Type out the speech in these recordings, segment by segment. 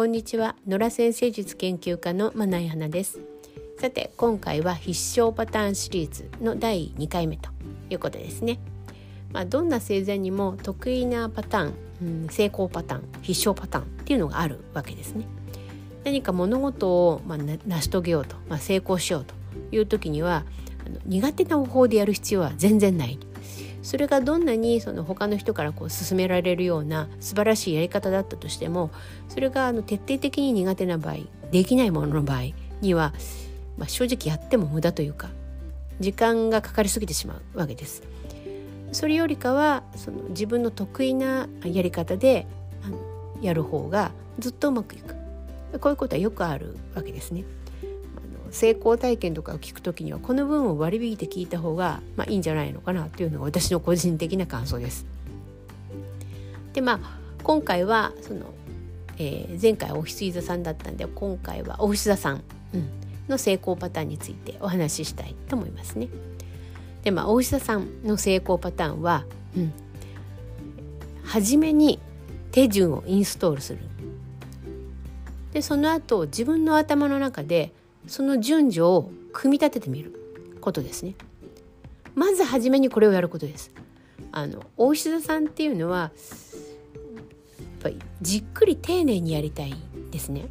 こんにちは。野良先生術研究家のまな花です。さて今回は必勝パターンシリーズの第2回目ということですね。まあ、どんな星座にも得意なパターン、うん、成功パターン必勝パターンっていうのがあるわけですね。何か物事を、まあ、成し遂げようと、まあ、成功しようという時にはあの苦手な方法でやる必要は全然ない。それがどんなにその他の人からこう勧められるような素晴らしいやり方だったとしてもそれがあの徹底的に苦手な場合できないものの場合には、まあ、正直やっても無駄というか時間がかかりすぎてしまうわけです。それよりかはその自分の得意なやり方でやる方がずっとうまくいくこういうことはよくあるわけですね。成功体験とかを聞くときにはこの分を割り引いて聞いた方が、まあ、いいんじゃないのかなというのが私の個人的な感想です。でまあ今回はその、えー、前回オフィスイザさんだったんで今回はオフィス座さん、うん、の成功パターンについてお話ししたいと思いますね。でまあ大下さんの成功パターンは、うん、初めに手順をインストールするでその後自分の頭の中でその順序を組み立ててみることですね。まず初めにこれをやることです。あの大石田さんっていうのはやっぱりじっくり丁寧にやりたいですね。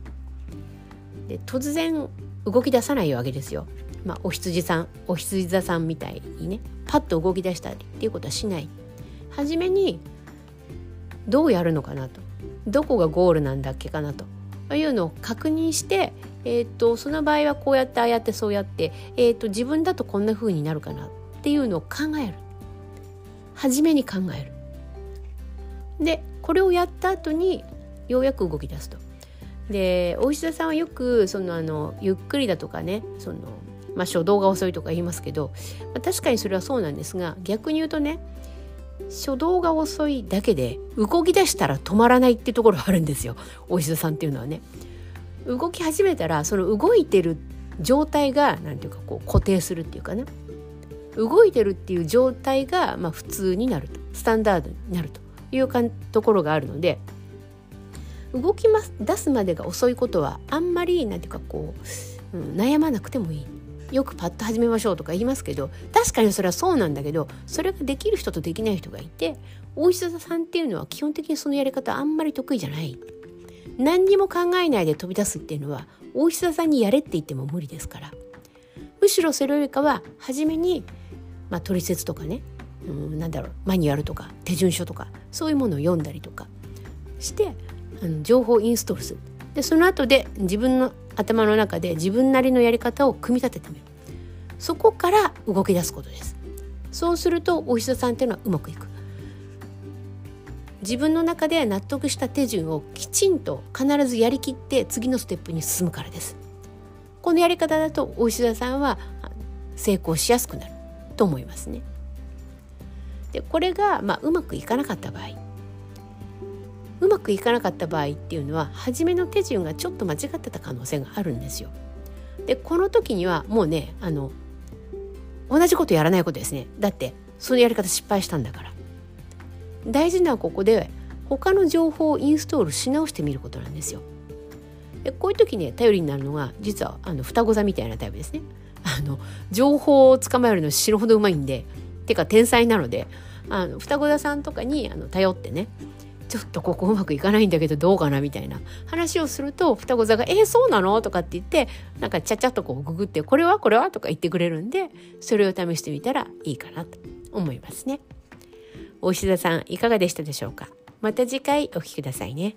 で突然動き出さないわけですよ。まあ、お羊さんお羊座さんみたいにねパッと動き出したりっていうことはしない。初めにどうやるのかなと。どこがゴールなんだっけかなと。いうのを確認して、えーと、その場合はこうやってああやってそうやって、えーと、自分だとこんな風になるかなっていうのを考える初めに考えるでこれをやった後にようやく動き出すと。で大石田さんはよくそのあのゆっくりだとかねそのまあ、初動が遅いとか言いますけど、まあ、確かにそれはそうなんですが逆に言うとね初動が遅いだけで動き出したら止まらないってところあるんですよお医者さんっていうのはね。動き始めたらその動いてる状態が何ていうかこう固定するっていうかな動いてるっていう状態がまあ普通になると。スタンダードになるというかところがあるので動きます出すまでが遅いことはあんまり何ていうかこう、うん、悩まなくてもいい。よくパッと始めましょうとか言いますけど確かにそれはそうなんだけどそれができる人とできない人がいて大石田さんっていうのは基本的にそのやり方あんまり得意じゃない。何にも考えないで飛び出すっていうのは大石田さんにやれって言っても無理ですから。むしろそれよりかは初めに、まあ、取説とかねうんなんだろうマニュアルとか手順書とかそういうものを読んだりとかしてあの情報をインストールする。でその後で自分の頭の中で自分なりのやり方を組み立ててみる。そこから動き出すことです。そうするとお医者さんっていうのはうまくいく。自分の中で納得した手順をきちんと必ずやりきって次のステップに進むからです。このやり方だとお医者さんは成功しやすくなると思いますね。でこれが、まあ、うまくいかなかった場合。うまくいかなかった場合っていうのは初めの手順がちょっと間違ってた可能性があるんですよ。でこの時にはもうねあの同じことやらないことですね。だってそのやり方失敗したんだから。大事なここで他の情報をインストールし直してみることなんですよ。でこういう時ね頼りになるのが実はあの双子座みたいなタイプですね。あの情報を捕まえるの死ぬほどうまいんでてか天才なのであの双子座さんとかにあの頼ってねちょっとここうまくいかないんだけどどうかなみたいな話をすると双子座が「えー、そうなの?」とかって言ってなんかちゃちゃっとこうググって「これは？これは?」とか言ってくれるんでそれを試してみたらいいかなと思いますね。大志田さんいかがでしたでしょうか？また次回お聴きくださいね。